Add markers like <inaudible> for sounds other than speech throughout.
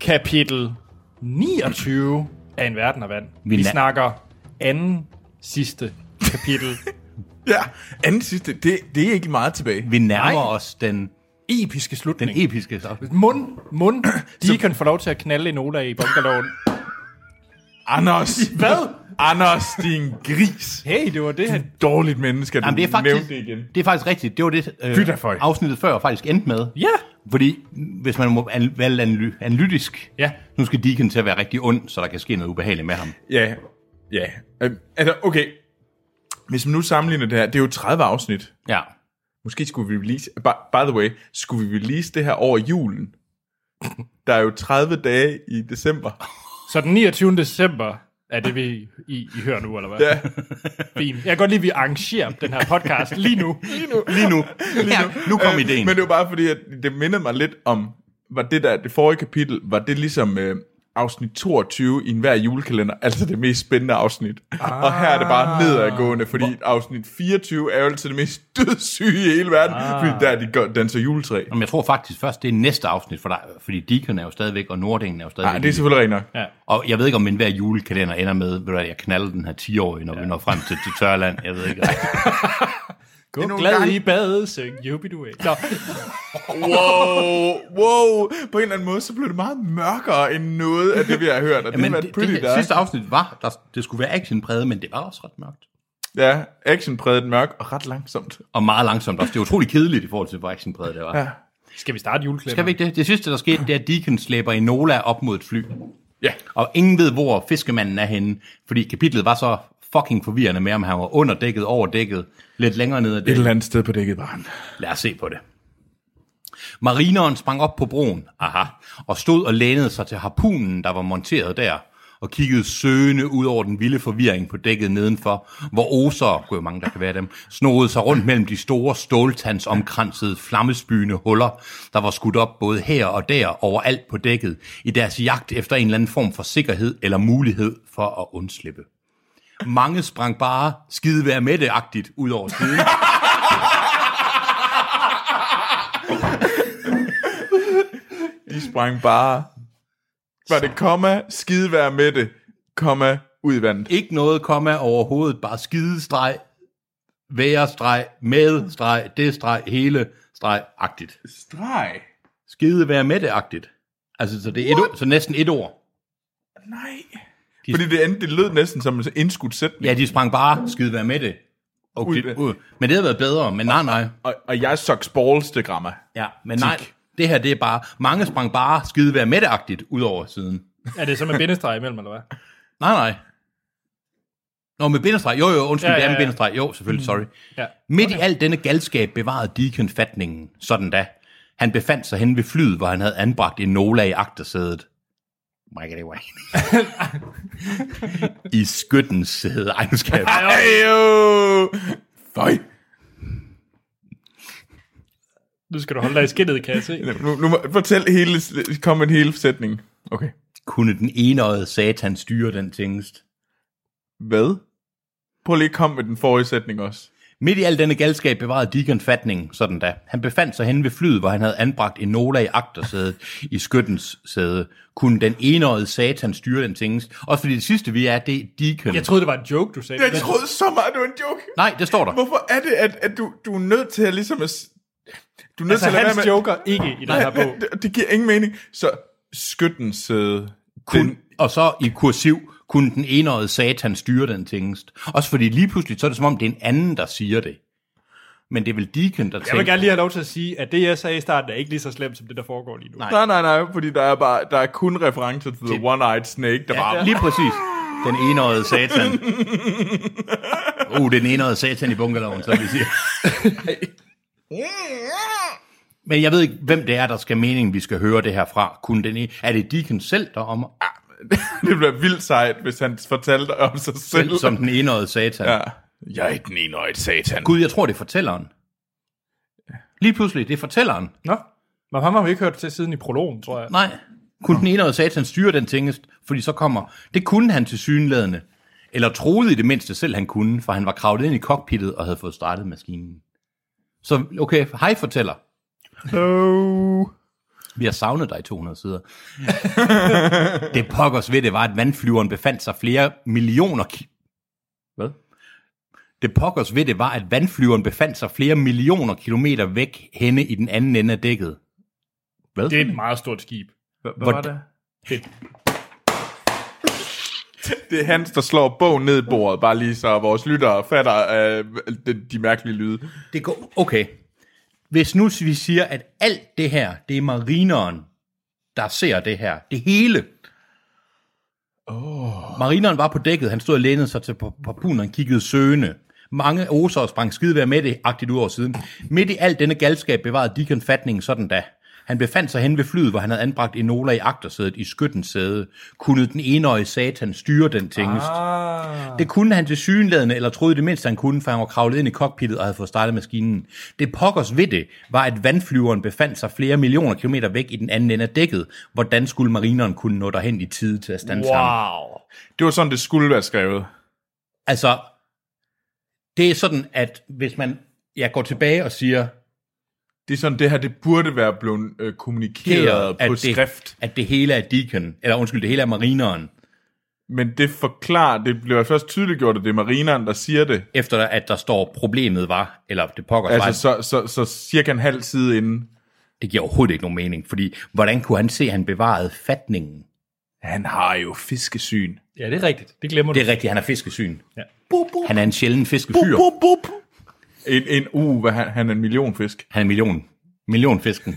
kapitel 29 af En Verden af Vand. Vi, Vi Vi na- snakker anden sidste kapitel. <laughs> Ja, anden sidste, det, det er ikke meget tilbage. Vi nærmer Nej. os den, Episke den slutning. episke så. mund, mund. <clears throat> De kan få lov til at knalde en Ola i bunkerloven. Anders! Hvad? Anders, din gris! Hey, det var det, han... Dårligt menneske, Jamen, det er faktisk, nævnte det igen. det er faktisk rigtigt. Det var det, øh, afsnittet før faktisk endte med. Ja. Fordi hvis man må an- være analy- analytisk, Ja. nu skal Deacon til at være rigtig ond, så der kan ske noget ubehageligt med ham. Ja, ja. Øh, altså, okay. Hvis man nu sammenligner det her, det er jo 30 afsnit. Ja. Måske skulle vi release, by, by the way, skulle vi release det her over julen? Der er jo 30 dage i december. Så den 29. december er det, vi I, I hører nu, eller hvad? Ja, Fint. Jeg kan godt lide, at vi arrangerer den her podcast lige nu. lige nu. Lige nu. Ja, nu kom ideen. Men det var bare fordi, at det mindede mig lidt om, var det der, det forrige kapitel, var det ligesom øh, afsnit 22 i enhver julekalender, altså det mest spændende afsnit. Ah, og her er det bare nedadgående, fordi afsnit 24 er jo altid det mest <laughs> dødssyge i hele verden, ah. fordi der er de danser juletræ. Jamen, jeg tror faktisk først, det er næste afsnit for dig, fordi Deacon er jo stadigvæk, og Nordingen er jo stadigvæk. Nej, det er selvfølgelig rigtigt nok. Ja. Og jeg ved ikke, om min hver julekalender ender med, ved du hvad, jeg knaller den her 10-årige, når ja. vi når frem til, til Tørland. Jeg ved ikke. <laughs> Gå nogle glad gange- i badet, syng jubidu Nå, Wow, wow. På en eller anden måde, så blev det meget mørkere end noget af det, vi har hørt. Og det Men har det, været pretty det, dark. sidste afsnit var, der, det skulle være actionpræget, men det var også ret mørkt. Ja, actionpræget mørk og ret langsomt. Og meget langsomt også. Det er utroligt kedeligt i forhold til, hvor actionpræget det var. Ja. skal vi starte juleklæder? Skal vi ikke det? Det sidste, der skete, det er, at Deacon slæber Enola op mod et fly. Ja. Og ingen ved, hvor fiskemanden er henne, fordi kapitlet var så fucking forvirrende med, om han var under dækket, over dækket, lidt længere ned ad Et dækket. eller andet sted på dækket var han. Lad os se på det. Marineren sprang op på broen, aha, og stod og lænede sig til harpunen, der var monteret der, og kiggede søgende ud over den vilde forvirring på dækket nedenfor, hvor oser, gud mange der kan være dem, snoede sig rundt mellem de store ståltands omkransede flammespygende huller, der var skudt op både her og der overalt på dækket, i deres jagt efter en eller anden form for sikkerhed eller mulighed for at undslippe. Mange sprang bare skide være med det-agtigt ud over siden. De sprang bare. Var det komma, skide være med det, komma, ud i vandet. Ikke noget komma overhovedet, bare skidestreg, værestreg, med streg, det streg, hele streg, agtigt. Streg. Skide være med det agtigt. Altså, så det er et, ord- så næsten et ord. Nej. Fordi det, endte, det lød næsten som en indskudt sætning. Ja, de sprang bare skide være med det. Og Ud det ud. Men det havde været bedre, men nej, nej. Og, og jeg sucks balls til gramma. Ja, men nej, det her det er bare, mange sprang bare skide være med det ud over siden. Er det så med bindestreg imellem, eller hvad? <laughs> Nej, nej. Nå, med bindestreg. Jo, jo, undskyld, Ja, ja, ja, det er med bindestreg. Jo, selvfølgelig, sorry. Ja. Midt okay. i al denne galskab bevarede Deacon fatningen, sådan da. Han befandt sig hen ved flyet, hvor han havde anbragt en Nola i agtersædet. Wiggity wag. <laughs> I skyttens sæde. Ej, nu skal jeg... Ej, jo. Føj. Nu skal du holde dig i skinnet, kan jeg se. Nu, nu må, fortæl hele, kom med en hele sætning. Okay. Kunne den enøjede satan styre den tingest? Hvad? Prøv lige at komme med den forrige sætning også. Midt i al denne galskab bevarede Deacon fatningen, sådan da. Han befandt sig hen ved flyet, hvor han havde anbragt en Nola i agtersædet i skyttens sæde. Kunne den enøjede satan styre den tingest? Også fordi det sidste vi er, det er Deacon. Jeg troede, det var en joke, du sagde. Jeg troede så meget, det var en joke. Nej, det står der. Hvorfor er det, at, at du, du er nødt til at ligesom at... Du er nødt Altså, til at hans være med... joker ikke i den her bog. <laughs> Det, det giver ingen mening. Så skyttens... Øh, Kun, den, og så i kursiv kunne den enøjede satan styre den tingest. Også fordi lige pludselig, så er det som om, det er en anden, der siger det. Men det er vel Deacon, der Jeg vil tænker... gerne lige have lov til at sige, at det, jeg sagde i starten, er ikke lige så slemt, som det, der foregår lige nu. Nej. nej, nej, nej, fordi der er, bare, der er kun referencer til The One-Eyed Snake, der bare... Lige præcis. Den enøjede satan. Uh, den enøjede satan i bunkerloven, så vi siger. <laughs> Men jeg ved ikke, hvem det er, der skal meningen, vi skal høre det her fra. Kunne den ene, er det Deacon selv, der om <laughs> det bliver vildt sejt, hvis han fortalte om sig selv. selv som den enøjede satan? Ja. Jeg er den enøjet satan. Gud, jeg tror, det er fortælleren. Lige pludselig, det er fortælleren. Nå, men ham har vi ikke hørt til siden i prologen, tror jeg. Nej, kunne den enøjede satan styre den tingest? Fordi så kommer, det kunne han til synlædende. Eller troede i det mindste selv, han kunne, for han var kravlet ind i cockpittet og havde fået startet maskinen. Så okay, hej fortæller. Hello. Vi har savnet dig i 200 sider. <laughs> det pokkers ved det var, at vandflyveren befandt sig flere millioner... Ki- Hvad? Det pokkers ved det var, at vandflyveren befandt sig flere millioner kilometer væk henne i den anden ende af dækket. Hvad? Det er et meget stort skib. Hvad Hvor- var det? Fedt. Det er Hans, der slår bogen ned i bordet, bare lige så vores lyttere fatter øh, de, de mærkelige lyde. Det går, okay. Hvis nu vi siger, at alt det her, det er marineren, der ser det her. Det hele. Oh. Marineren var på dækket, han stod og lænede sig til papunen, han kiggede søgende. Mange oser sprang skidevær med det, agtigt ud over siden. Midt i alt denne galskab bevarede Deacon fatningen sådan da. Han befandt sig hen ved flyet, hvor han havde anbragt Enola i agtersædet i skyttens sæde. Kunne den enøje satan styre den tingest? Ah. Det kunne han til synlædende, eller troede det mindste han kunne, for han var kravlet ind i cockpittet og havde fået startet maskinen. Det pokkers ved det, var at vandflyveren befandt sig flere millioner kilometer væk i den anden ende af dækket. Hvordan skulle marineren kunne nå derhen i tide til at standse ham? Wow. Det var sådan, det skulle være skrevet. Altså, det er sådan, at hvis man jeg går tilbage og siger, Det er sådan, det her, det burde være blevet øh, kommunikeret at på det, skrift. at det hele er Deacon, eller undskyld, det hele er marineren, Men det forklarer, det bliver først tydeligt gjort, at det er marineren, der siger det. efter at der står, problemet var, eller det pokkers var, Altså, så, så, så cirka en halv side inden. det giver overhovedet ikke nogen mening, fordi hvordan kunne han se, at han bevarede fatningen? Han har jo fiskesyn. Ja, det er rigtigt. Det glemmer Det du. er rigtigt, han har fiskesyn. Ja. Han er en sjælden fiskefyr. Bup, bup. En, en uh, hvad, han, han er en millionfisk. Han er en million. Millionfisken.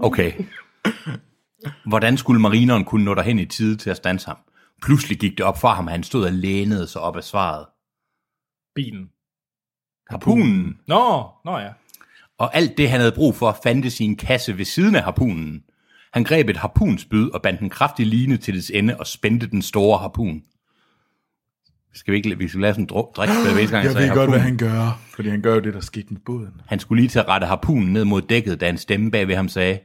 Okay. Hvordan skulle marineren kunne nå derhen i tide til at standse ham? Pludselig gik det op for ham, at han stod og lænede sig op af svaret. Bilen. Harpunen. Nå, nå ja. Og alt det, han havde brug for, fandtes i en kasse ved siden af harpunen. Han greb et harpunspyd og bandt en kraftig line til dets ende og spændte den store harpun. Skal vi ikke vi skal lave sådan en drik, hver gang, Jeg sagde ved godt, hvad han gør. Fordi han gør jo det, der skete med båden. Han skulle lige til at rette harpunen ned mod dækket, da en stemme bag ved ham sagde,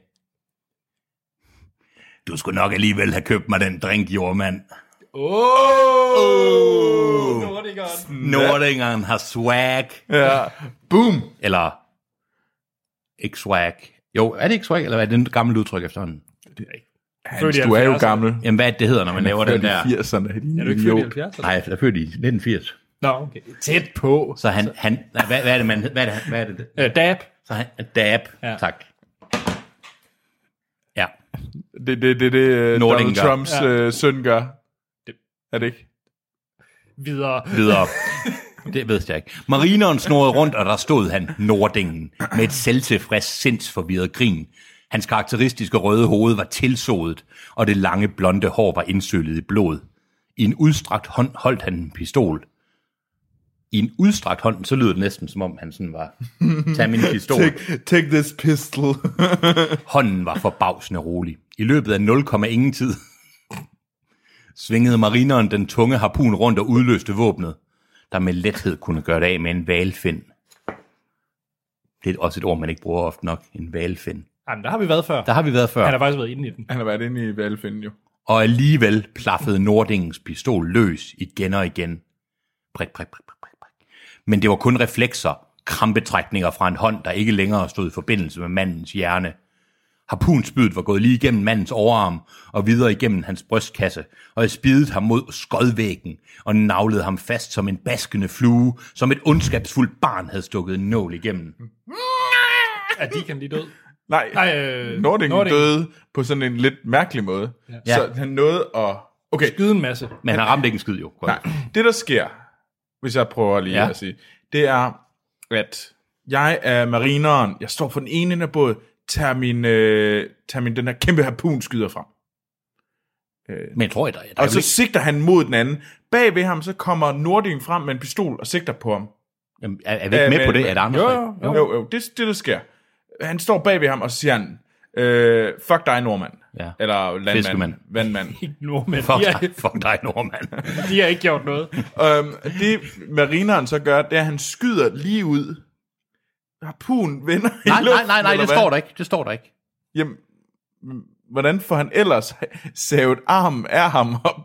Du skulle nok alligevel have købt mig den drink, jordmand. Oh! Nordingeren. Nordingeren har swag. Ja. Boom! Eller ikke swag. Jo, er det ikke swag, eller er det et gammelt udtryk efterhånden? Hans, Født i du er jo 70'erne. gammel. Jamen, hvad det, det hedder, når man laver den der... i 80'erne. Er du ikke født i 70'erne? Nej, jeg er født i 1980. Nå, okay. Tæt på. Så han, han hvad, hvad er det, man, hvad er det, hvad er det? Øh, dab. Så han, dab, Ja. ja. tak. Ja, Det det, det, det øh, Donald gør. Trumps øh, søn gør. Er det ikke? Videre. videre. <laughs> Det ved jeg ikke. Marineren snurrede rundt, og der stod han, Nordingen, med et selvtilfreds, sindsforvirret grin. Hans karakteristiske røde hoved var tilsået, og det lange blonde hår var indsøllet i blod. I en udstrakt hånd holdt han en pistol. I en udstrakt hånd, så lød det næsten som om han sådan var, <laughs> tag min pistol. Take, take this pistol. <laughs> Hånden var forbavsende rolig. I løbet af 0, ingen tid <laughs> svingede marineren den tunge harpun rundt og udløste våbnet, der med lethed kunne gøre det af med en valfind. Det er også et ord, man ikke bruger ofte nok, en valfind. Jamen, der har vi været før. Der har vi været før. Han har faktisk været inde i den. Han har været inde i valgfinden jo. Og alligevel plaffede Nordingens pistol løs igen og igen. Prik, prik, prik, prik, prik. Men det var kun reflekser, krampetrækninger fra en hånd, der ikke længere stod i forbindelse med mandens hjerne. Harpunspydet var gået lige igennem mandens overarm og videre igennem hans brystkasse, og jeg spidede ham mod skodvæggen og navlede ham fast som en baskende flue, som et ondskabsfuldt barn havde stukket en nål igennem. Er Deacon lige død? Nej, Nej, øh, Nordingen Nordingen. døde på sådan en lidt mærkelig måde. Ja. Så han nåede at... Okay, Skyde en masse. Men han ramte ikke en skid jo. Godt. nej. Det, der sker, hvis jeg prøver lige Ja. at sige, det er, at jeg er marineren. Jeg står på den ene ende af båden, tager min, øh, tager min den her kæmpe harpunskyder frem. Men jeg tror, at der, der er Og så ikke, sigter han mod den anden. Bag ved ham, så kommer Nordingen frem med en pistol og sigter på ham. Jamen, er, er vi ikke med Øh, på men- det? Er der andre Jo, jo, Jo, jo, jo det er det, der sker. Han står bag ved ham, og så siger han, øh, fuck dig, nordmand. Ja. Eller landmand. Fiskemand. Vandmand. <laughs> Ikke nordmænd. Fuck De, dig, fuck dig, nordmand. <laughs> de har ikke gjort noget. um, <laughs> det marineren så gør, det er, at han skyder lige ud. Harpun vender i Nej, nej, luften, nej, nej, eller det hvad? står der ikke. Det står der ikke. Jamen, hvordan får han ellers <laughs> savet armen af ham og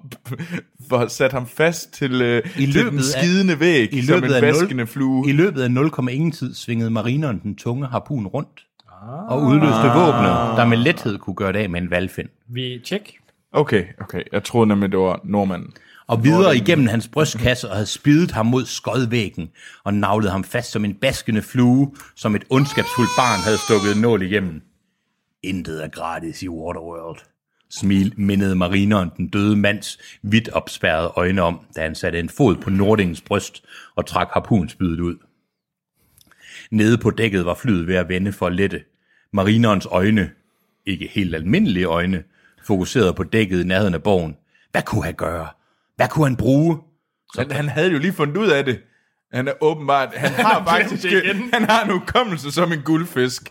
for sat ham fast til, øh, I til løbet den af- skidende væg, i som løbet en af nul- vaskende flue? I løbet af 0,1 tid svingede marineren den tunge harpun rundt og udløste våbnet, der med lethed kunne gøre det af med en valgfind. Vi tjek. Okay, okay. Jeg troede nemlig, det var nordmanden. Og videre igennem hans brystkasse og havde spidet ham mod skodvæggen og navlet ham fast som en baskende flue, som et ondskabsfuldt barn havde stukket en nål igennem. Intet er gratis i Waterworld. Smil mindede marineren den døde mands vidt opspærrede øjne om, da han satte en fod på Nordingens bryst og trak harpunspydet ud. Nede på dækket var flyet ved at vende for at lette. Marinerens øjne, ikke helt almindelige øjne, fokuserede på dækket i nærheden af borgen. Hvad kunne han gøre? Hvad kunne han bruge? Han, han havde jo lige fundet ud af det. Han er åbenbart, han har faktisk, det igen. han har en hukommelse som en guldfisk.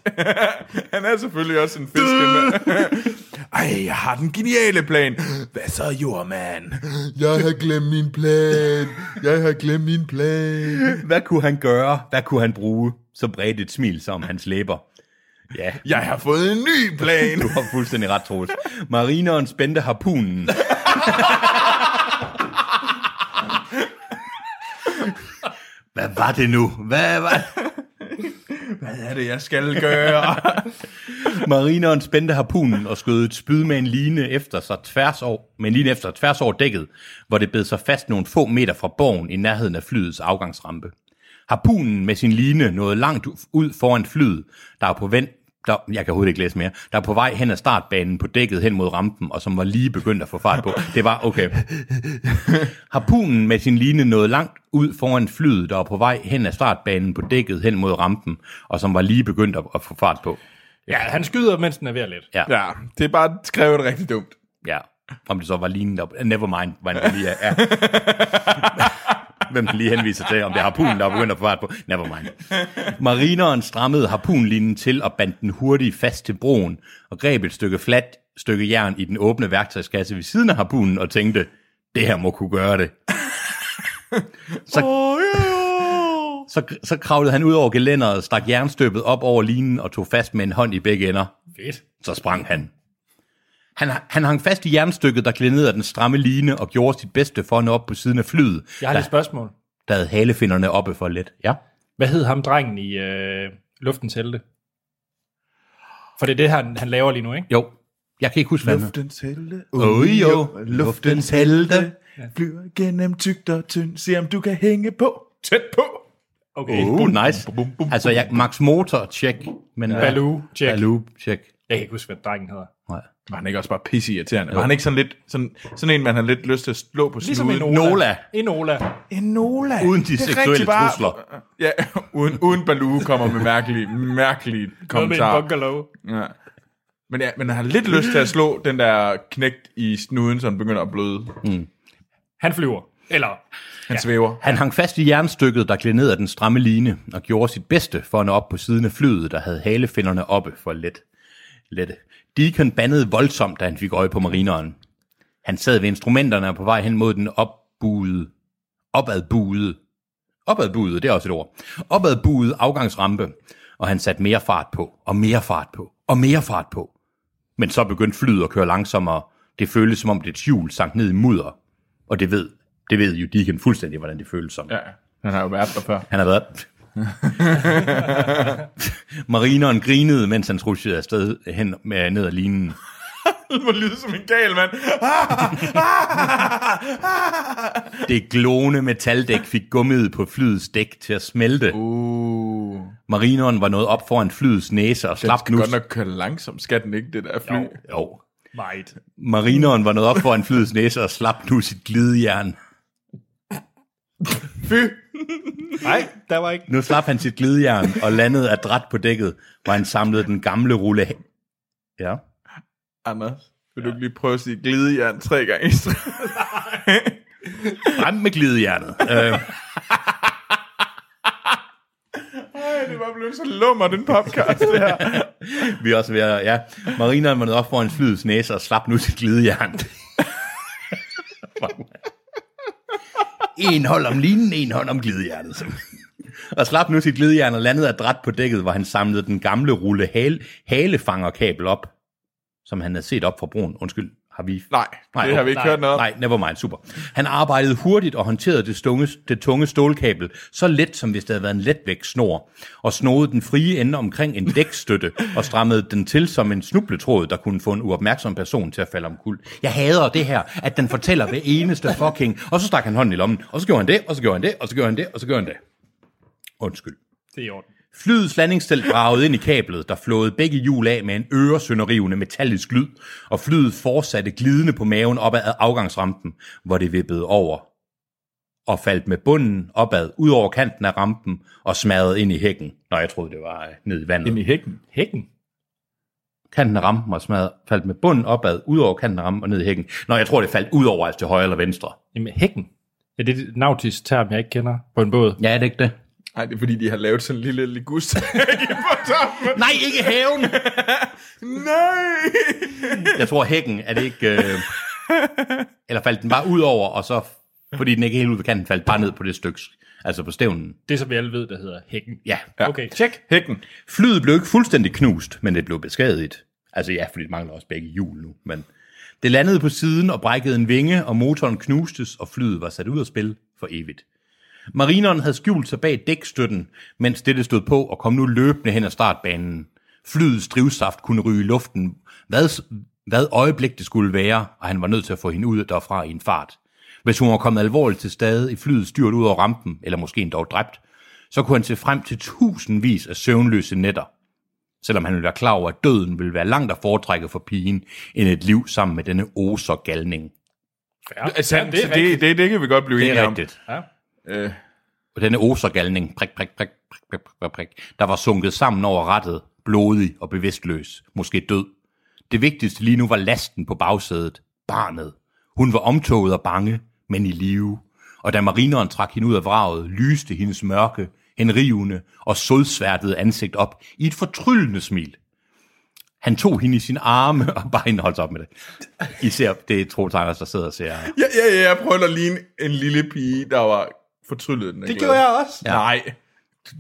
<laughs> han er selvfølgelig også en fiskemand. <laughs> Ej, jeg har den geniale plan. Hvad så, jordmand? Jeg har glemt min plan. Jeg har glemt min plan. Hvad kunne han gøre? Hvad kunne han bruge? Så bredte et smil sig om hans læber. Ja, Jeg har fået en ny plan. <laughs> du har fuldstændig ret, Troels. Marineren spændte harpunen. Hvad var det nu? Hvad var <laughs> Hvad er det, jeg skal gøre? <laughs> Marineren spændte harpunen og skød et spyd med en line efter sig tværs over, med en line efter tværs over dækket, hvor det bed sig fast nogle få meter fra borgen i nærheden af flyets afgangsrampe. Harpunen med sin line nåede langt ud foran flyet, der er på vent, der, jeg kan overhovedet ikke læse mere, der er på vej hen ad startbanen på dækket hen mod rampen, og som var lige begyndt at få fart på. Det var okay. <laughs> Harpunen med sin line nåede langt ud foran flyet, der var på vej hen ad startbanen på dækket hen mod rampen, og som var lige begyndt at, at få fart på. Ja, han skyder, mens den er ved at lette. Ja. ja, det er bare skrevet rigtig dumt. Ja, om det så var linen der... Never mind, hvad det lige er. Ja. <laughs> Hvem den lige henviser til, om det er harpunen, der er begyndt at få fart på. Never mind. Marineren strammede harpunlinen til og bandt den hurtigt fast til broen, og greb et stykke fladt stykke jern i den åbne værktøjskasse ved siden af harpunen og tænkte, det her må kunne gøre det. Så, så, så kravlede han ud over gelænderet, stak jernstøbet op over linen og tog fast med en hånd i begge ender. Fedt. Så sprang han. Han, han hang fast i jernstykket, der gled ned af den stramme line og gjorde sit bedste for at nå op på siden af flyet, Jeg har der, et spørgsmål. der havde halefinderne oppe for let. Ja. Hvad hed ham drengen i øh, Luftens Helte? For det er det, han, han laver lige nu, ikke? Jo, jeg kan ikke huske, hvad. Luftens helte. Oj, jo, luftens helte. Flyver gennem tygt og tynd. Se om du kan hænge på. Tæt på. Okay. Uh, nice. Altså, jeg, Max Motor, check. Men, ja. Baloo, check. Baloo, check. Jeg kan ikke huske, hvad drengen hedder. Nej. Var han ikke også bare pisse irriterende? Var han ikke sådan lidt, sådan, sådan en, man har lidt lyst til at slå på Ligesom en snuden? Ola. Nola. En Ola. En Nola. Uden de Det seksuelle bare- trusler. Ja, uden, uden Baloo kommer med mærkelige, mærkelige Noget med en kommentarer. bungalow. Ja. Men ja, men han har lidt lyst til at slå den der knægt i snuden, så den begynder at bløde. Han flyver. Eller, Han ja. svæver. Han hang fast i jernstykket, der gled ned af den stramme line, og gjorde sit bedste for at nå op på siden af flyet, der havde halefinderne oppe for let. Lette. Deacon bandede voldsomt, da han fik øje på marineren. Han sad ved instrumenterne og på vej hen mod den opbuede, opadbuede, opadbuede, det er også et ord, opadbuede afgangsrampe, og han satte mere fart på, og mere fart på, og mere fart på. Men så begyndte flyet at køre langsommere. Det føltes som om det hjul sank ned i mudder. Og det ved, det ved jo Deacon fuldstændig, hvordan det føles som. Ja, han har jo været der før. Han har været... <laughs> Marineren grinede, mens han truslede afsted hen med ned ad linen. <laughs> Det må lyde som en gal mand. <laughs> Det glående metaldæk fik gummiet på flyets dæk til at smelte. Uh. Marineren var nået op foran flyets næse og Den slap skal nu... godt nok køre langsomt, skal den ikke, det der fly? Jo. Jo. Meget. Marineren var nået op foran flyets næse og slap nu sit glidejern. <laughs> Fy! Nej, der var ikke. Nu slap han sit glidejern og landede adræt på dækket, hvor han samlede den gamle rulle... Ja. Anders, vil du ikke lige prøve at sige glidejern tre gange i? Frem med glidejernet. Øh, Ej, det var blevet så lummer, den podcast, det her. vi er også ved at... Ja. Marineren var nået op foran flyets næse og slap nu sit glidejern. En hånd om linen, en hånd om glidejernet. og slap nu sit glidejern og landede adræt på dækket, hvor han samlede den gamle rulle hale, halefangerkabel op, som han havde set op fra broen. Undskyld, har vi... Nej, det har vi ikke nej, hørt noget om. Nej, never mind, super. Han arbejdede hurtigt og håndterede det, stunge, det tunge stålkabel så let, som hvis det havde været en letvægtsnor, og snoede den frie ende omkring en <laughs> dækstøtte og strammede den til som en snubletråd, der kunne få en uopmærksom person til at falde omkuld. Jeg hader det her, at den fortæller hver eneste fucking, og så stak han hånden i lommen, og så gjorde han det, og så gjorde han det, og så gjorde han det, og så gjorde han det. Undskyld. Det er i orden. Flyets landingsstel bragede ind i kablet, der flåede begge hjul af med en øresønderrivende metallisk lyd, og flyet fortsatte glidende på maven op ad afgangsrampen, hvor det vippede over og faldt med bunden opad ud over kanten af rampen og smadrede ind i hækken. Nå, jeg troede, det var øh, ned i vandet. Ind i hækken. Hækken. Kanten af rampen og smadret, faldt med bunden opad ud over kanten af rampen og ned i hækken. Nå, jeg tror, det faldt ud over, altså til højre eller venstre. Jamen, hækken. Ja, det er et nautisk term, jeg ikke kender på en båd. Ja, er det ikke det? Nej, det er fordi, de har lavet sådan en lille ligus. <laughs> Nej, ikke haven! <laughs> Nej! Jeg tror, hækken er det ikke... Øh... Eller faldt den bare ud over, og så, fordi den ikke er helt ud ved kanten, faldt bare ned på det stykke, altså på stævnen. Det, som vi alle ved, der hedder hækken. Ja. Ja. Okay, tjek. Hækken. Flyet blev ikke fuldstændig knust, men det blev beskadiget. Altså ja, fordi det mangler også begge hjul nu, men... Det landede på siden og brækkede en vinge, og motoren knustes, og flyet var sat ud af spil for evigt. Marineren havde skjult sig bag dækstøtten, mens dette stod på og kom nu løbende hen ad startbanen. Flyets drivsaft kunne ryge i luften, hvad, hvad øjeblik det skulle være, og han var nødt til at få hende ud derfra i en fart. Hvis hun var kommet alvorligt til stede i flyet styrt ud over rampen, eller måske endda dræbt, så kunne han se frem til tusindvis af søvnløse nætter. Selvom han ville være klar over, at døden ville være langt at foretrække for pigen, end et liv sammen med denne oser-galning. Ja, Er sandt, det er det, det, det, det kan vi godt blive Det enige er om. rigtigt. Ja. Øh, Og denne osergalning, prik, prik, prik, prik, prik, prik, prik, der var sunket sammen over rettet, blodig og bevidstløs, måske død. Det vigtigste lige nu var lasten på bagsædet, barnet. Hun var omtoget og bange, men i live. Og da marineren trak hende ud af vraget, lyste hendes mørke, henrivende og sodsværtede ansigt op i et fortryllende smil. Han tog hende i sine arme og bare hende holdt op med det. I ser, det er Troels Anders, der sidder og ser. ja, ja, ja, jeg prøvede at ligne en lille pige, der var fortryllet den. Det gjorde jeg også. Ja. Nej,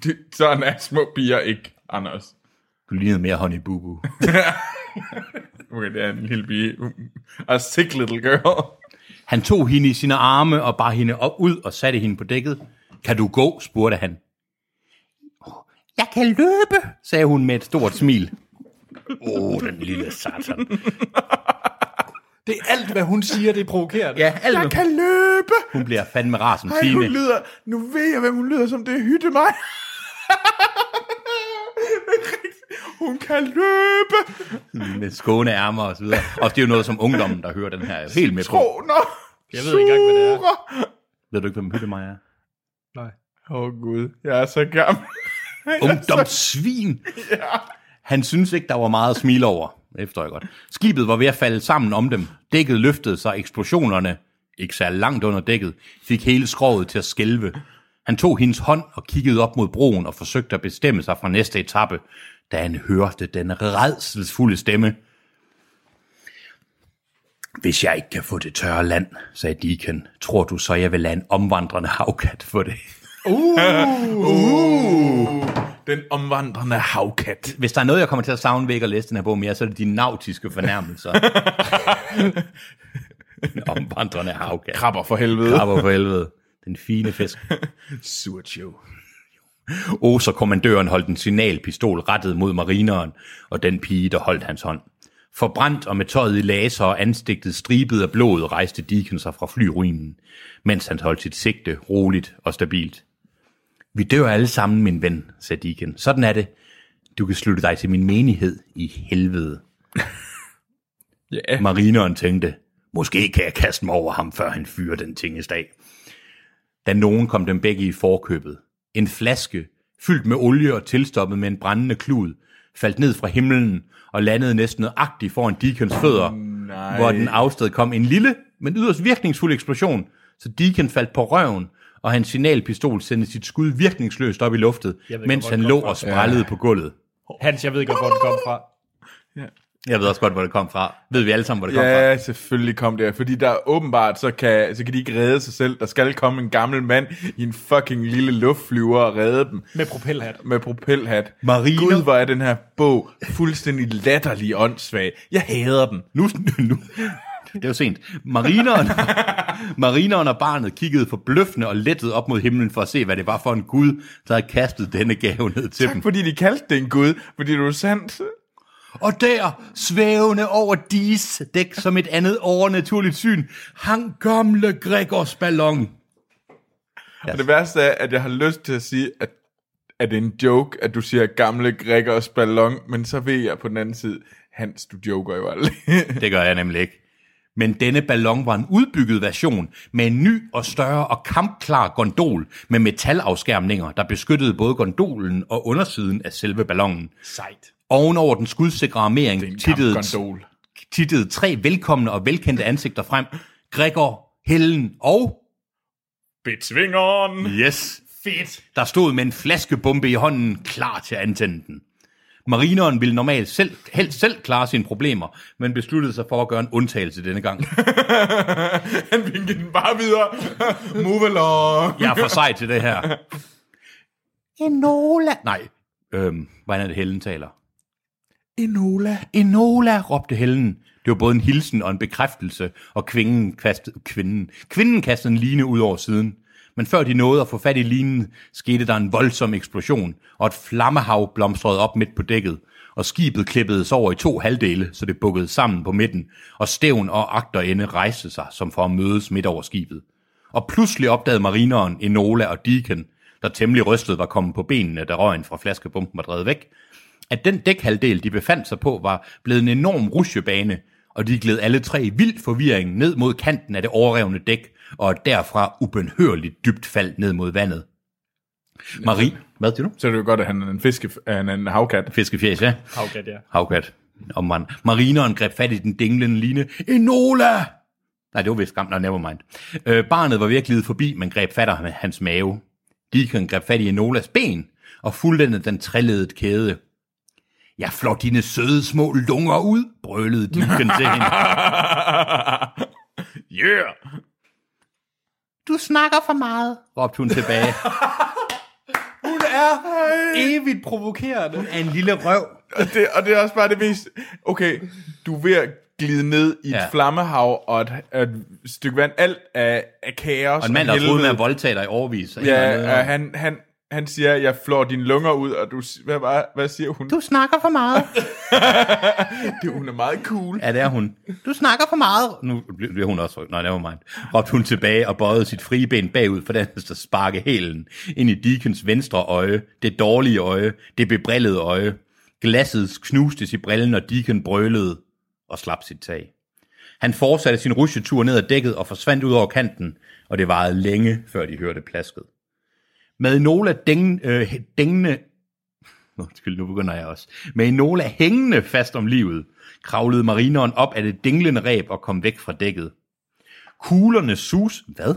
det, sådan er små piger ikke, Anders. Du lignede mere honey boo boo. <laughs> Okay, det er en lille pige. A sick little girl. Han tog hende i sine arme og bar hende op ud og satte hende på dækket. Kan du gå, spurgte han. Jeg kan løbe, sagde hun med et stort smil. Åh, oh, den lille satan. Det er alt, hvad hun siger, det er provokerende. Ja, alt Jeg kan løbe! Hun bliver fandme rasen Ej, hun Tine. lyder... Nu ved jeg, hvem hun lyder som. Det er hytte mig. <laughs> hun kan løbe! Med skåne ærmer og så videre. Og det er jo noget, som ungdommen, der hører den her, er helt med på. Troner! Jeg ved ikke engang, hvad det er. Surer. Ved du ikke, hvem Hyttemeier er? Nej. Åh oh, gud, jeg er så gammel. <laughs> Ungdomssvin! Han synes ikke, der var meget at smile over. Det forstår jeg godt. Skibet var ved at falde sammen om dem. Dækket løftede sig, eksplosionerne, ikke særlig langt under dækket, fik hele skroget til at skælve. Han tog hendes hånd og kiggede op mod broen og forsøgte at bestemme sig fra næste etape, da han hørte den redselsfulde stemme. Hvis jeg ikke kan få det tørre land, sagde Deacon, tror du så, jeg vil lade en omvandrende havkat få det? Uh! Uh! Den omvandrende havkat. Hvis der er noget, jeg kommer til at savne ikke at læse den her bog mere, så er det de nautiske fornærmelser. <laughs> En omvandrende havkat. Krabber for helvede. Krabber for helvede. Den fine fisk. <laughs> Surt jo. Oser kommandøren holdt en signalpistol rettet mod marineren og den pige, der holdt hans hånd. Forbrændt og med tøjet i laser og anstigtet stribet af blod, rejste Deacon sig fra flyruinen, mens han holdt sit sigte roligt og stabilt. Vi dør alle sammen, min ven, sagde Deacon. Sådan er det. Du kan slutte dig til min menighed i helvede. <laughs> Ja. Marineren tænkte, måske kan jeg kaste mig over ham, før han fyrer den tinges dag. Da nogen kom dem begge i forkøbet. En flaske, fyldt med olie og tilstoppet med en brændende klud, faldt ned fra himlen og landede næsten nøjagtigt foran Deacons fødder, nej. hvor den afsted kom en lille, men yderst virkningsfuld eksplosion, så Deacon faldt på røven, og hans signalpistol sendte sit skud virkningsløst op i luftet, ved mens han lå og sprællede på gulvet. Hans, jeg ved godt, hvor den kom fra. Jeg ved også godt, hvor det kom fra. Ved vi alle sammen, hvor det kom fra? Ja, selvfølgelig kom det, fordi der åbenbart, så kan, så kan de ikke redde sig selv. Der skal komme en gammel mand i en fucking lille luftflyver og redde dem Med propelhat. med propelhat. Mariner- Gud, hvor er den her bog fuldstændig latterlig åndssvag. Jeg hader den. Nu, nu, det er jo sent. Marineren, <laughs> marineren og barnet kiggede forbløffende og lettet op mod himlen for at se, hvad det var for en gud, der havde kastet denne gave ned til dem. Tak fordi de kaldte det en gud, fordi det var sandt. Og der, svævende over dis dæk som et andet overnaturligt syn, hang gamle Gregors ballon. Og det værste er, at jeg har lyst til at sige, at, at det er en joke, at du siger gamle Gregors ballon, men så ved jeg på den anden side, Hans, du joker jo aldrig. Det gør jeg nemlig ikke. Men denne ballon var en udbygget version med en ny og større og kampklar gondol med metalafskærmninger, der beskyttede både gondolen og undersiden af selve ballonen. Sejt. Ovenover den skudsikre armering tittede, tittede tre velkomne og velkendte ansigter frem. Gregor, Helen og... Bitsvingeren! Yes! Fedt. Der stod med en flaskebombe i hånden, klar til at antænde den. Marineren ville normalt selv, helst selv klare sine problemer, men besluttede sig for at gøre en undtagelse denne gang. <laughs> Han vinkede den bare videre. Move along. Jeg er for sej til det her. Enola. Nej, øhm, hvordan er det Helen taler? Enola. Enola, råbte Helen. Det var både en hilsen og en bekræftelse, og kvinden kastede, kvinden, kvinden kastede en line ud over siden. Men før de nåede at få fat i linen, skete der en voldsom eksplosion, og et flammehav blomstrede op midt på dækket, og skibet klippedes over i to halvdele, så det bukkede sammen på midten, og stævn og agterende rejste sig, som for at mødes midt over skibet. Og pludselig opdagede marineren Enola og Deacon, der temmelig rystet var kommet på benene, da røgen fra flaskebomben var drevet væk, at den dækhalvdel, de befandt sig på, var blevet en enorm rusjebane, og de gled alle tre i vild forvirring ned mod kanten af det overrevne dæk, og derfra ubenhørligt dybt faldt ned mod vandet. Marie, hvad siger du? Så er det jo godt, at han er en, fiske, han er en havkat. Fiskefjæs, ja. Havkat, ja. Havkat. Og man, marineren greb fat i den dinglende line. Enola! Nej, det var vist skam. Nej, never mind. Øh, barnet var virkelig forbi, men greb fat af hans mave. Deacon greb fat i Enolas ben, og fuldendte den træledede kæde. Jeg flår dine søde små lunger ud, brølede Deacon til hende. <laughs> yeah! Du snakker for meget, råbte hun tilbage. <laughs> Hun er evigt provokerende. Af en lille røv. Og det, og det er også bare det mest... Okay, du er ved at glide ned i et Ja. flammehav og et, et stykke vand. Alt af, af kaos Og en mand, der troede med at voldtage dig i overvis. Ja, og han, han, han siger, jeg flår dine lunger ud, og du... Hvad, hvad, hvad siger hun? Du snakker for meget. <laughs> Det, hun er meget cool. Ja, det er hun. Du snakker for meget. Nu bliver hun også... Nej, never mind. Råbte hun tilbage og bøjede sit frie ben bagud, for den at sparke hælen ind i Deacons venstre øje. Det dårlige øje. Det bebrillede øje. Glasset knustes i brillen, og Deacon brølede og slap sit tag. Han fortsatte sin rusjetur ned ad dækket og forsvandt ud over kanten, og det varede længe, før de hørte plasket. Med Enola dæng, øh, dængende <laughs> Undskyld, nu begynder jeg også. Med Enola hængende fast om livet, kravlede marineren op af det dinglende ræb og kom væk fra dækket. Kuglerne sus... Hvad?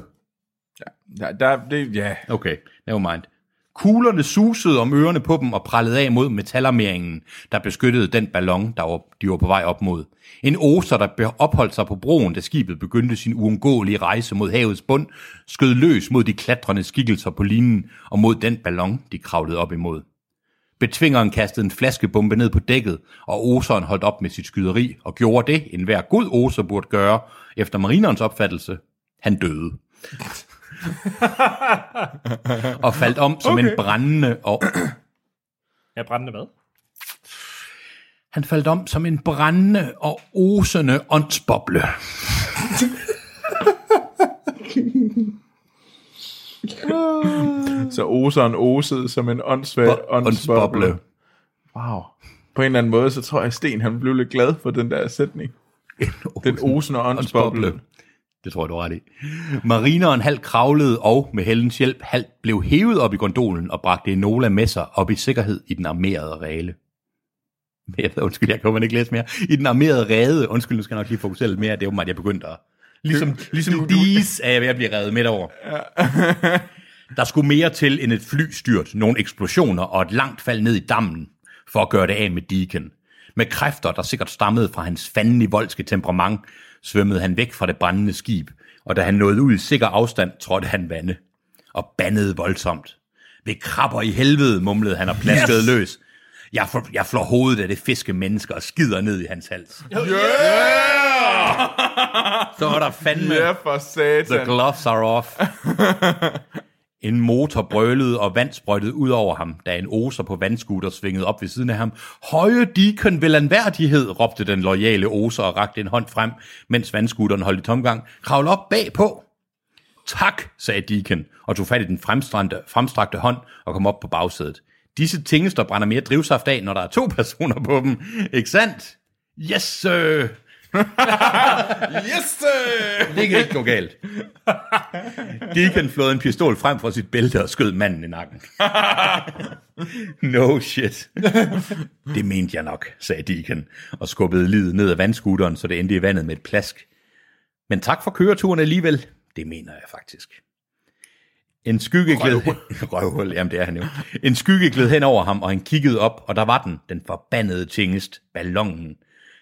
Ja, der, det, ja. Okay, never mind. Kuglerne susede om ørerne på dem og prallede af mod metalarmeringen, der beskyttede den ballon, der var, de var på vej op mod. En oser, der opholdt sig på broen, da skibet begyndte sin uundgåelige rejse mod havets bund, skød løs mod de klatrende skikkelser på linen og mod den ballon, de kravlede op imod. Betvingeren kastede en flaskebombe ned på dækket, og oseren holdt op med sit skyderi og gjorde det, en hver god oser burde gøre, efter marinerens opfattelse. Han døde. <laughs> og faldt om som okay. en brændende og Ja, brændende hvad? han faldt om som en brændende og osende åndsboble. Så oseren osede som en åndssvag Bo- åndsboble. åndsboble. Wow. På en eller anden måde, så tror jeg, at Sten han blev lidt glad for den der sætning. Den osende åndsboble. Det tror jeg, du er ret i. Marineren halvt kravlede og med heldens hjælp halvt blev hævet op i gondolen og bragte Enola med sig op i sikkerhed i den armerede ræle. <laughs> Undskyld, jeg man ikke læse mere. I den armerede ræde, undskyld, nu skal jeg nok lige fokusere lidt mere, det er åbenbart, jeg begyndte at... Ligesom, ligesom dis er jeg ved at blive revet midt over. Der skulle mere til end et flystyrt, nogle eksplosioner og et langt fald ned i dammen, for at gøre det af med Deacon. Med kræfter, der sikkert stammede fra hans fandelig voldske temperament, svømmede han væk fra det brændende skib, og da han nåede ud i sikker afstand, trådte han vande, og bandede voldsomt. Ved krabber i helvede, mumlede han og plaskede yes! løs. Jeg, for, jeg flår hovedet af det fiske menneske og skider ned i hans hals. Yeah! Så var der fandme... Ja, for The satan. gloves are off. <laughs> En motor brølede og vand sprøjtede ud over ham, da en oser på vandskuter svingede op ved siden af ham. Høje diken vel anværdighed, råbte den loyale oser og rakte en hånd frem, mens vandskuteren holdt i tomgang. Kravl op bagpå. Tak, sagde Deacon, og tog fat i den fremstrakte, fremstrakte hånd og kom op på bagsædet. Disse tingester brænder mere drivsaft af, når der er to <laughs> personer på dem. Ikke sandt? Yes, sir. <laughs> Yes! Det kan ikke gå galt. Deacon flåede en pistol frem fra sit bælte og skød manden i nakken. <laughs> no shit. Det mente jeg nok, sagde Deacon, og skubbede livet ned ad vandskuteren, så det endte i vandet med et plask. Men tak for køreturen alligevel. Det mener jeg faktisk. En skygge gled. <laughs> Røvhul, jamen det er han jo. En skygge gled hen over ham, og han kiggede op, og der var den, den forbandede tingest, ballonen.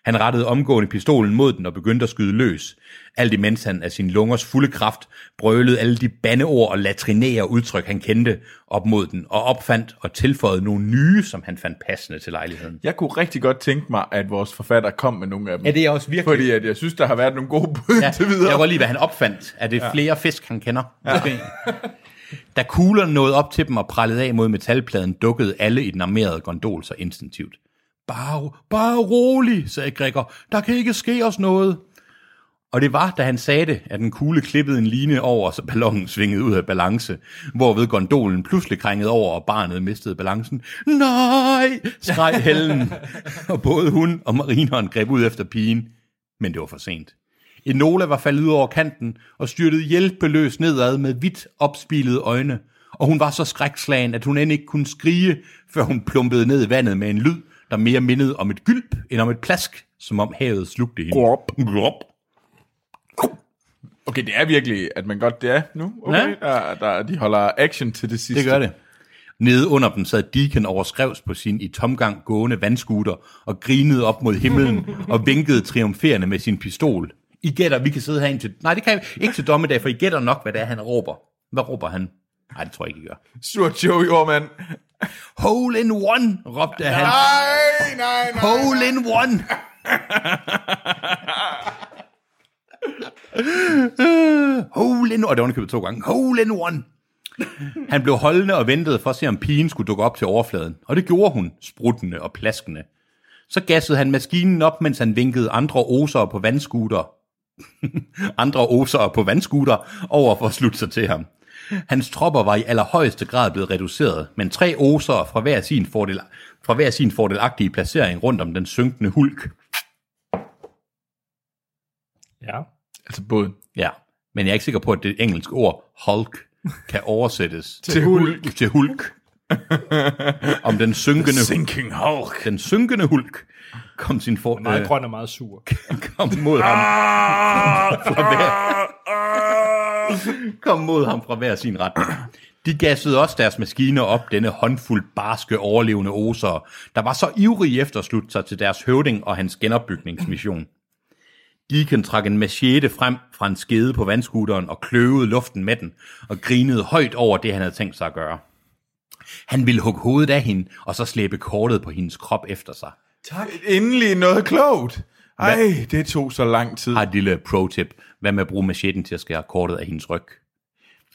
Han rettede omgående pistolen mod den og begyndte at skyde løs. Alt imens han af sin lungers fulde kraft brølede alle de bandeord og latrinære udtryk, han kendte op mod den, og opfandt og tilføjede nogle nye, som han fandt passende til lejligheden. Jeg kunne rigtig godt tænke mig, at vores forfatter kom med nogle af dem. Ja, det er også virkelig... Fordi at jeg synes, der har været nogle gode bud Ja, til videre. jeg var lige, hvad han opfandt. Er det ja. flere fisk, han kender? Måske. Da kuglerne nåede op til dem og prallede af mod metalpladen, dukkede alle i den armerede gondol så instinktivt. Bare, bare rolig, sagde Gregor. Der kan ikke ske os noget. Og det var, da han sagde det, at den kugle klippede en line over, så ballonen svingede ud af balance, hvorved gondolen pludselig krængede over, og barnet mistede balancen. Nej, skreg Helen. <laughs> og både hun og marineren greb ud efter pigen, men det var for sent. Enola var faldet ud over kanten og styrtede hjælpeløst nedad med vidt opspilede øjne, og hun var så skrækslagen, at hun end ikke kunne skrige, før hun plumpede ned i vandet med en lyd, der mere mindede om et gylp end om et plask, som om havet slugte hende. Glop. Glop. Okay, det er virkelig, at man godt det er nu. Okay, Ja. der, der, de holder action til det sidste. Det gør det. Nede under dem sad Deacon overskrevs på sin i tomgang gående vandskuter og grinede op mod himlen <laughs> og vinkede triumferende med sin pistol. I gætter, vi kan sidde her til... Nej, det kan vi ikke til dommedag, for I gætter nok, hvad det er, han råber. Hvad råber han? Nej, det tror jeg ikke, I gør. Surt Joe, jordmand. Hole in one, råbte han. Nej, nej, nej. Hole in one. Hole in one. Og det var underkøbet to gange. Hole in one. Han blev holdende og ventede for at se, om pigen skulle dukke op til overfladen. Og det gjorde hun, spruttende og plaskende. Så gassede han maskinen op, mens han vinkede andre osere på vandskuter. <laughs> andre osere på vandskuter over for at slutte sig til ham. Hans tropper var i allerhøjeste grad blevet reduceret, men tre osere fra hver sin, fordel, fra hver sin fordelagtige placering rundt om den synkende hulk. Ja. Altså båden. Ja, men jeg er ikke sikker på, at det engelske ord hulk kan <laughs> oversættes Til hulk. til hulk. <laughs> Om den synkende, Sinking Hulk. den synkende hulk kom, sin for, Meget øh, grøn og meget sur. <laughs> kom mod ham fra hver, kom mod ham fra hver sin retning. De gassede også deres maskiner op, denne håndfuld barske overlevende osere, der var så ivrige efter at slutte sig til deres høvding og hans genopbygningsmission. Deacon trak en machete frem fra en skede på vandskuteren og kløvede luften med den, og grinede højt over det, han havde tænkt sig at gøre. Han ville hugge hovedet af hende, og så slæbe kortet på hendes krop efter sig. Tak. Endelig noget klogt. Ej, det tog så lang tid. Har et lille pro-tip. Hvad med at bruge macheten til at skære kortet af hendes ryg?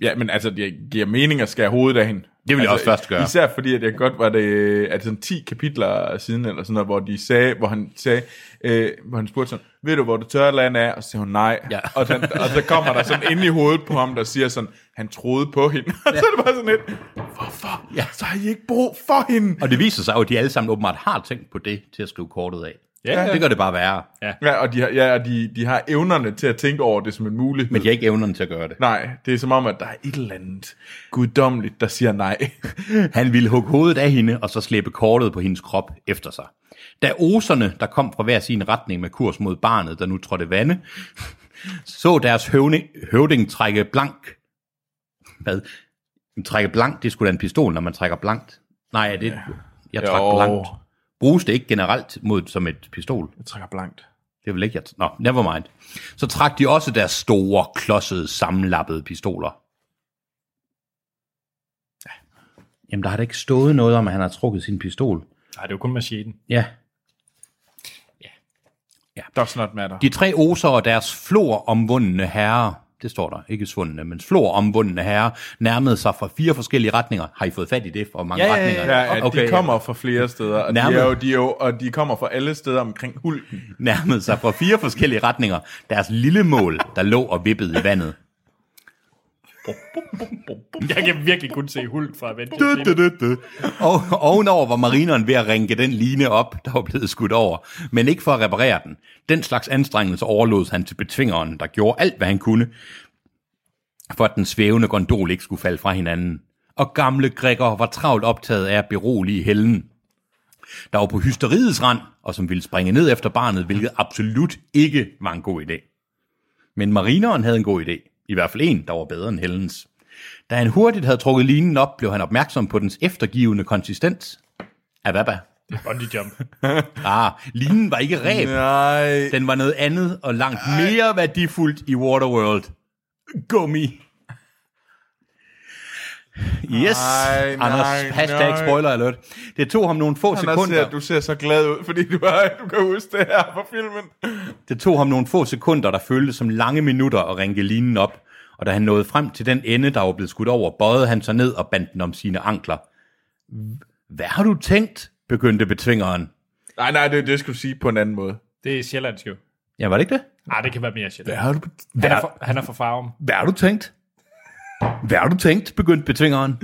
Ja, men altså, det giver mening at skære hovedet af hende. Det vil jeg altså, også først gøre. Især fordi, at jeg godt var det, at sådan 10 kapitler siden, eller sådan noget, hvor de sagde, hvor han sagde, øh, hvor han spurgte sådan, ved du, hvor det tørre land er? Og så siger hun, nej. Ja. Og, den, og så kommer der sådan ind i hovedet på ham, der siger sådan, han troede på hende. <laughs> og så er det bare sådan lidt, hvorfor? Ja. Så har I ikke brug for hende. Og det viser sig jo, at de alle sammen åbenbart har tænkt på det til at skrive kortet af. Ja, ja. Det gør det bare værre. Ja, og de har, ja, og de, de har evnerne til at tænke over det som en mulighed. Men de har ikke evnerne til at gøre det. Nej, det er som om, at der er et eller andet guddommeligt, der siger nej. <laughs> Han ville hugge hovedet af hende, og så slæbe kortet på hendes krop efter sig. Da oserne, der kom fra hver sin retning med kurs mod barnet, der nu trådte vande, <laughs> så deres høvning, høvding trække blank. Hvad? Trække blank, det skulle da en pistol, når man trækker blankt. Nej, er det... Jeg trak Jo. blankt. Bruges det ikke generelt mod som et pistol? Jeg trækker blankt. Det er vel ikke, jeg... Nå, never mind. Så trak de også deres store, klodsede, sammenlappede pistoler. Jamen, der har da ikke stået noget om, at han har trukket sin pistol. Nej, det er jo kun machinen. Ja. Does not matter. De tre oser og deres flor-omvundne herrer, det står der, ikke svundne, men flor-omvundne herrer, nærmede sig fra fire forskellige retninger. Har I fået fat i det for mange Ja, ja, ja. retninger? Ja, at okay. de kommer fra flere steder, og de, Nærmere. er jo, de er jo, og de kommer fra alle steder omkring hulken. Nærmede sig fra fire forskellige retninger. Deres lille mål, der lå og vippede i vandet. <laughs> Jeg kan virkelig kun se Hulk fra du. Og ovenover var marineren ved at ringe den line op, der var blevet skudt over, men ikke for at reparere den. Den slags anstrengelse overlod han til betvingeren, der gjorde alt, hvad han kunne, for at den svævende gondol ikke skulle falde fra hinanden. Og gamle Gregor var travlt optaget af at berolige hellen, der var på hysteriets rand, og som ville springe ned efter barnet, hvilket absolut ikke var en god idé. Men marineren havde en god idé. I hvert fald en, der var bedre end Hellens. Da han hurtigt havde trukket linen op, blev han opmærksom på dens eftergivende konsistens. Avaba. Bungee jump. <laughs> Ah, linen var ikke ræb. Nej. Den var noget andet og langt mere værdifuldt i Waterworld. Gummi. Yes, Ej, nej, Anders, hashtag nej. spoiler alert. Det tog ham nogle få Anders sekunder. ser, du ser så glad ud, fordi du, er, du kan huske det her på filmen. Det tog ham nogle få sekunder, der føltes som lange minutter at ringe linen op, og da han nåede frem til den ende, der var blevet skudt over, bøjede han sig ned og bandt den om sine ankler. Hvad har du tænkt? begyndte betvingeren. Nej, nej, det, det skal du sige på en anden måde. Det er sjællandsk jo. Ja, var det ikke det? Nej, det kan være mere sjællandsk. har du... Han er, for, han er fra farven. Hvad har du tænkt? Hvad har du tænkt? begyndte betvingeren. <laughs>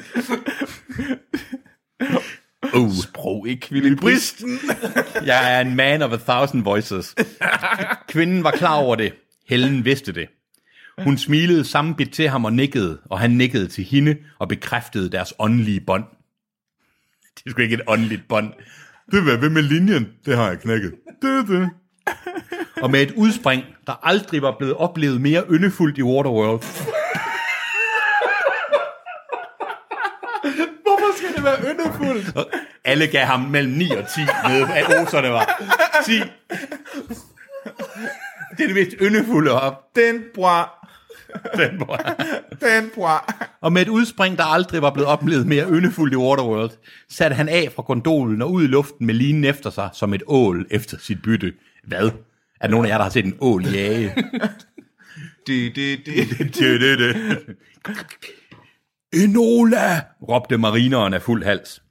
Uh, Sprog ekvilibristen. <laughs> jeg er en man of a thousand voices. Kvinden var klar over det. Helen vidste det. Hun smilede sammenbidt til ham og nikkede, og han nikkede til hende og bekræftede deres åndelige bånd. <laughs> Det er sgu ikke et åndeligt bånd. Det var ved med linjen, det har jeg knækket. Det, det. Og med et udspring, der aldrig var blevet oplevet mere yndefuldt i Waterworld, Være yndefuldt? Og alle gav ham mellem 9 og 10 med, at oserne var 10. Det er det mest yndefulde op. Den bra. Den var. Den bra. Og med et udspring, der aldrig var blevet oplevet mere yndefuldt i Waterworld, satte han af fra gondolen og ud i luften med linen efter sig, som et ål efter sit bytte. Hvad? Er der nogen af jer, der har set en ål jage? Det, det, det. det, det, det. Enola! råbte marineren af fuld hals.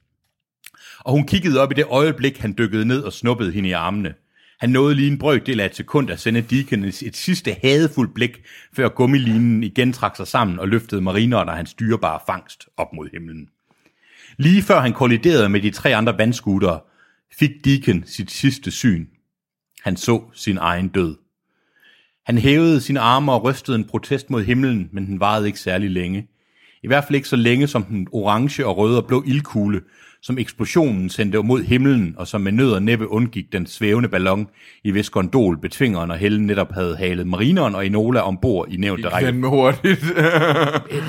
Og hun kiggede op i det øjeblik, han dykkede ned og snuppede hende i armene. Han nåede lige en brøkdel af et sekund at sende Deacon et sidste hadefuldt blik, før gummilinen igen trak sig sammen og løftede marineren og hans dyrebare fangst op mod himlen. Lige før han kolliderede med de tre andre vandskutere, fik Deacon sit sidste syn. Han så sin egen død. Han hævede sine arme og rystede en protest mod himlen, men den varede ikke særlig længe. I hvert fald ikke så længe som den orange og røde og blå ildkugle, som eksplosionen sendte mod himlen, og som med nød og næppe undgik den svævende ballon, i hvis gondol betvingeren og Helen netop havde halet marineren og Enola ombord i nævnte række. Fandme hurtigt.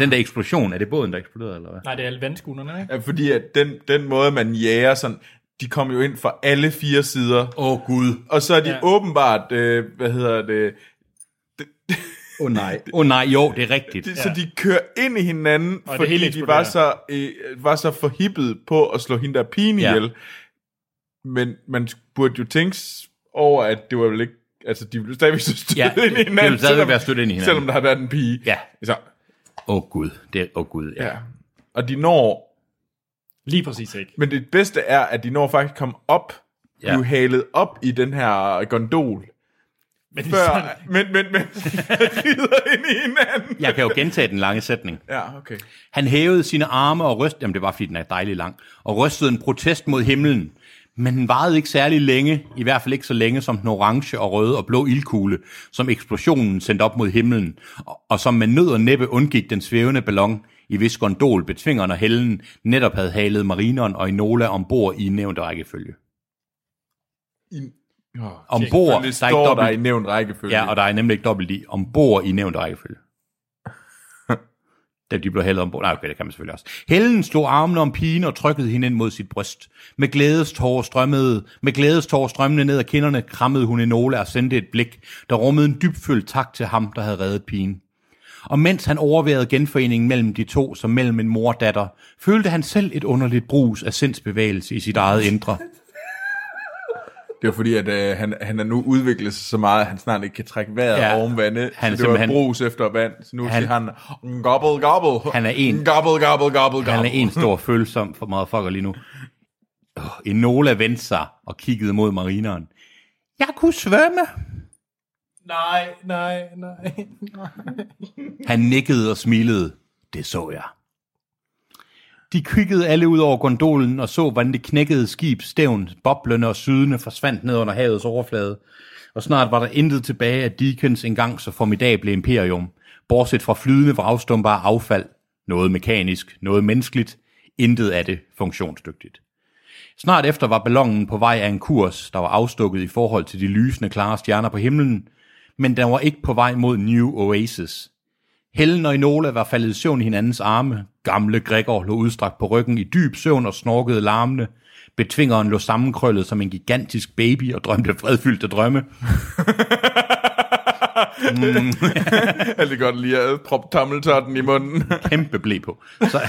Den der eksplosion, er det båden, der eksploderede, eller hvad? Nej, det er alle vandskulderne, ikke? Ja, fordi at den, den måde, man jager sådan, de kom jo ind fra alle fire sider. Åh oh, Gud. Og så er de Ja. åbenbart, øh, hvad hedder det, Åh oh, nej. Åh oh, nej, jo, det er rigtigt. de, ja. så de kører ind i hinanden, det fordi hele de var så, øh, var så forhippet på at slå hende der pigen Ja. ihjel. Men man burde jo tænke over, at det var vel ikke, altså de ville stadigvæk så støtte Ja, ind i det- det hinanden. ville stadigvæk selvom- være stødt ind i hinanden. Selvom der har været en pige. Ja. Så, Åh oh, Gud. Det er, åh oh, Gud, ja. ja. Og de når, Lige præcis ikke. men det bedste er, at de når faktisk at komme op, Ja. ja. blive halet op i den her gondol. Men før, men, men, men, <laughs> rider ind i hinanden. Jeg kan jo gentage den lange sætning. Ja, okay. Han hævede sine arme og rystede, jamen det var fordi den er dejlig lang, og rystede en protest mod himlen. Men den varede ikke særlig længe, i hvert fald ikke så længe som den orange og røde og blå ildkugle, som eksplosionen sendte op mod himlen, og, og som med nød og næppe undgik den svævende ballon, i hvis gondol betvingeren og hellen netop havde halet marineren og Enola ombord i nævnte rækkefølge. Oh, Ombord, det der er ikke står der dobbelt, i nævnt rækkefølge. ja, og der er nemlig ikke dobbelt i, ombord i nævnte rækkefølge. <laughs> Da de blev hældet ombord. Nej, okay, det kan man selvfølgelig også. Helen slog armene om pigen og trykkede hende ind mod sit bryst. Med glædestår strømmede, med glædestår strømmende ned ad kinderne, krammede hun Enola og sendte et blik, der rummede en dybfølt tak til ham, der havde reddet pigen. Og mens han overværede genforeningen mellem de to som mellem en mor og datter, følte han selv et underligt brus af sindsbevægelse i sit eget indre. <laughs> Det var fordi, at øh, han, han er nu udviklet sig så meget, at han snart ikke kan trække vejret Ja. oven vandet. Han så det var brus efter vand. Så nu Han- han, siger han, gobble, gobble. Han er en- Gobble, gobble, gobble, gobble. Han er en stor følsom for motherfucker lige nu. Oh, Enola vendte sig og kiggede mod marineren. Jeg kunne svømme. Nej, nej, nej. Han nikkede og smilede. Det så jeg. De kiggede alle ud over gondolen og så, hvordan det knækkede skib, stævn, boblende og sydende forsvandt ned under havets overflade. Og snart var der intet tilbage af Deacons engang så formidable imperium, bortset fra flydende vragstumper af affald, noget mekanisk, noget menneskeligt, intet af det funktionsdygtigt. Snart efter var ballonen på vej af en kurs, der var afstukket i forhold til de lysende klare stjerner på himlen, men den var ikke på vej mod New Oasis. Helen og Enola var faldet i søvn i hinandens arme. Gamle Gregor lå udstrakt på ryggen i dyb søvn og snorkede larmende. Betvingeren lå sammenkrøllet som en gigantisk baby og drømte fredfyldte drømme. <laughs> Jeg kan godt lide at proppe tommeltotten i munden. <laughs> Kæmpe blæ på. Så,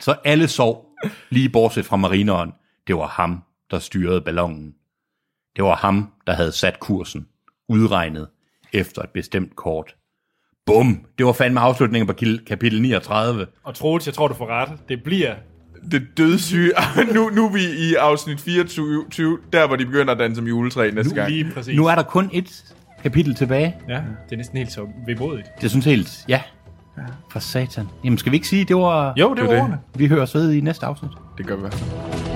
så alle sov, lige bortset fra marineren. Det var ham, der styrede ballonen. Det var ham, der havde sat kursen, udregnet efter et bestemt kort. Bum! Det var fandme afslutningen på kapitel 39. Og Troels, jeg tror, du får ret. Det bliver... Det dødssyge. <laughs> nu, nu er vi i afsnit 24, 20, der hvor de begynder at danse som juletræ næste gang. Lige præcis. Nu er der kun et kapitel tilbage. Ja, det er næsten helt så vemodigt. Det synes helt, ja. For satan. Jamen skal vi ikke sige, det var... Jo, det var var det. ordene. Vi høres ved i næste afsnit. Det gør vi i hvert fald.